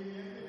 Amen.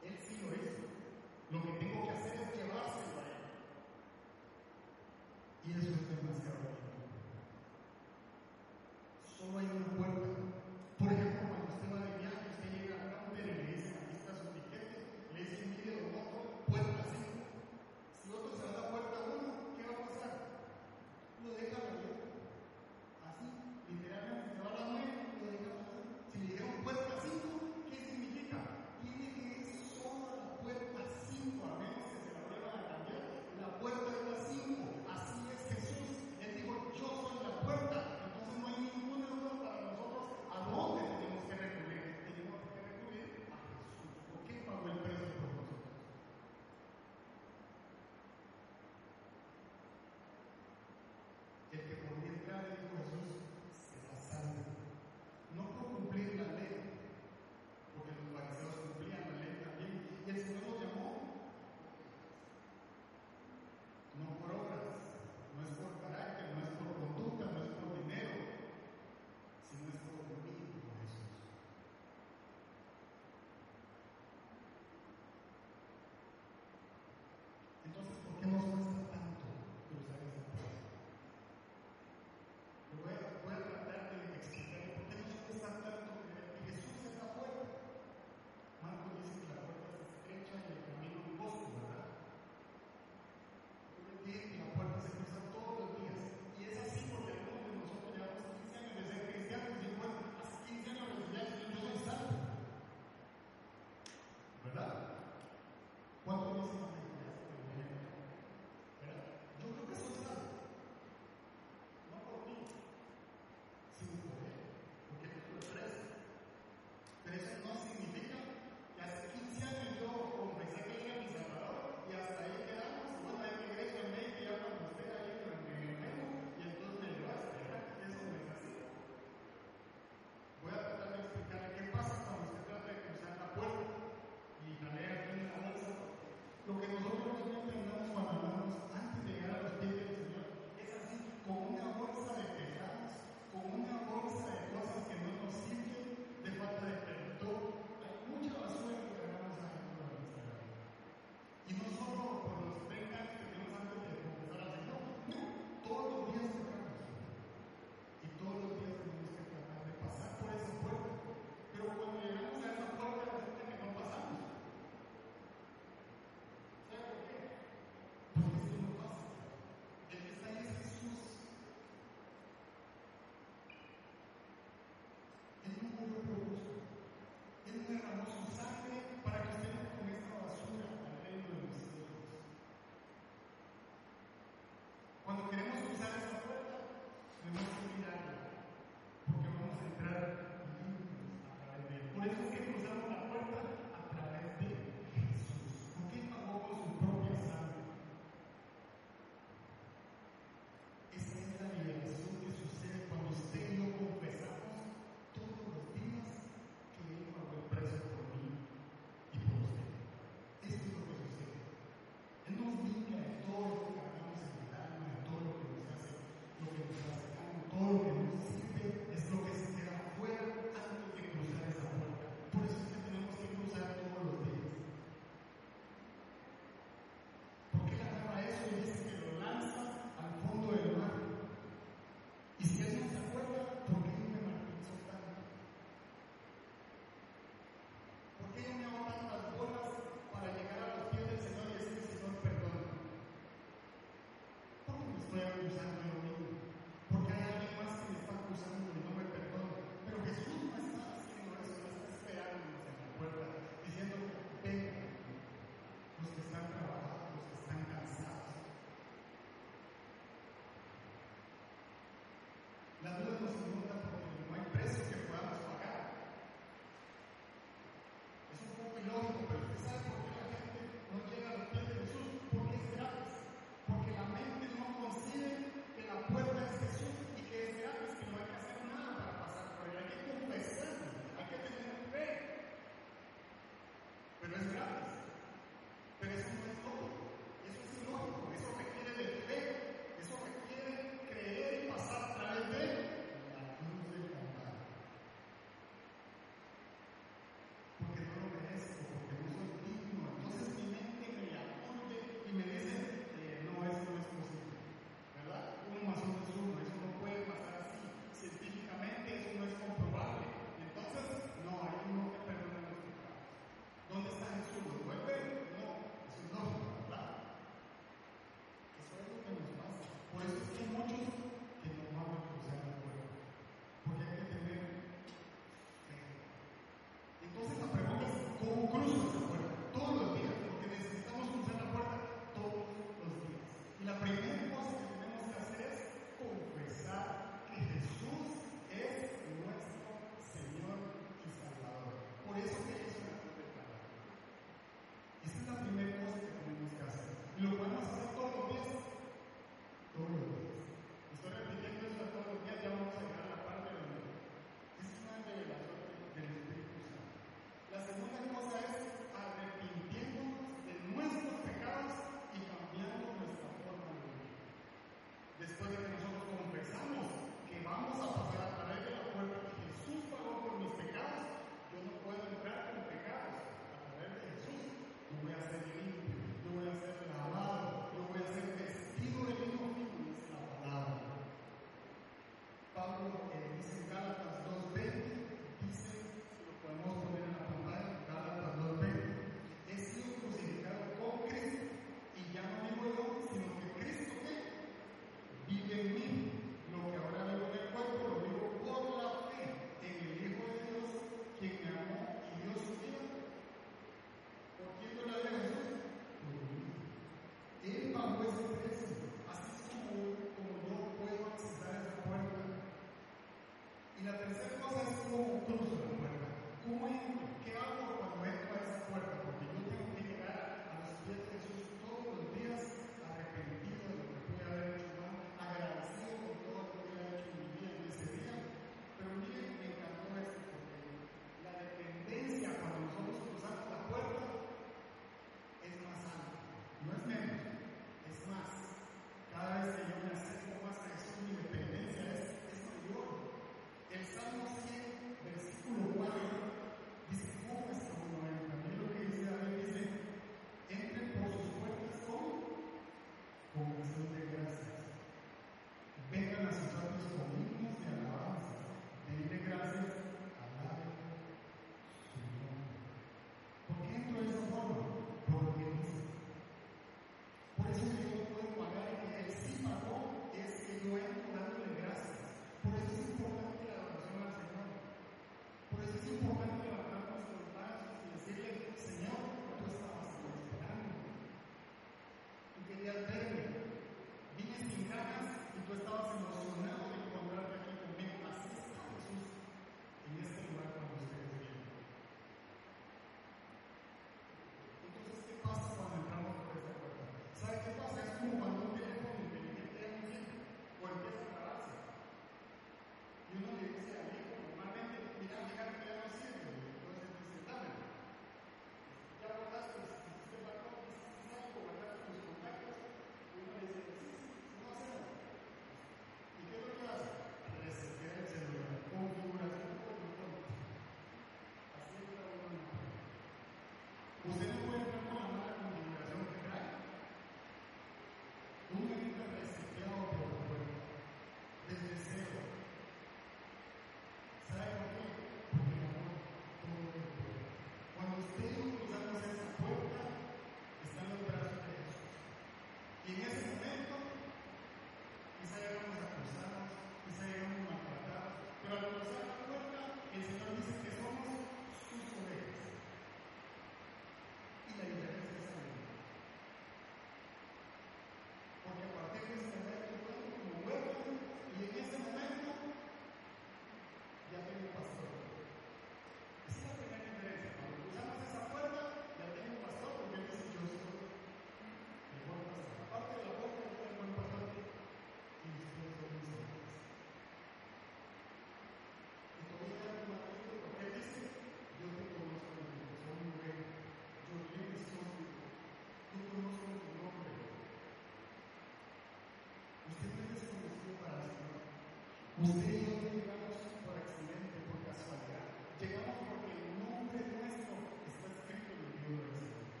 Ustedes y yo no llegamos por accidente, por casualidad. Llegamos porque el nombre nuestro está escrito en el libro del Señor.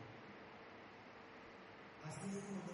Así es como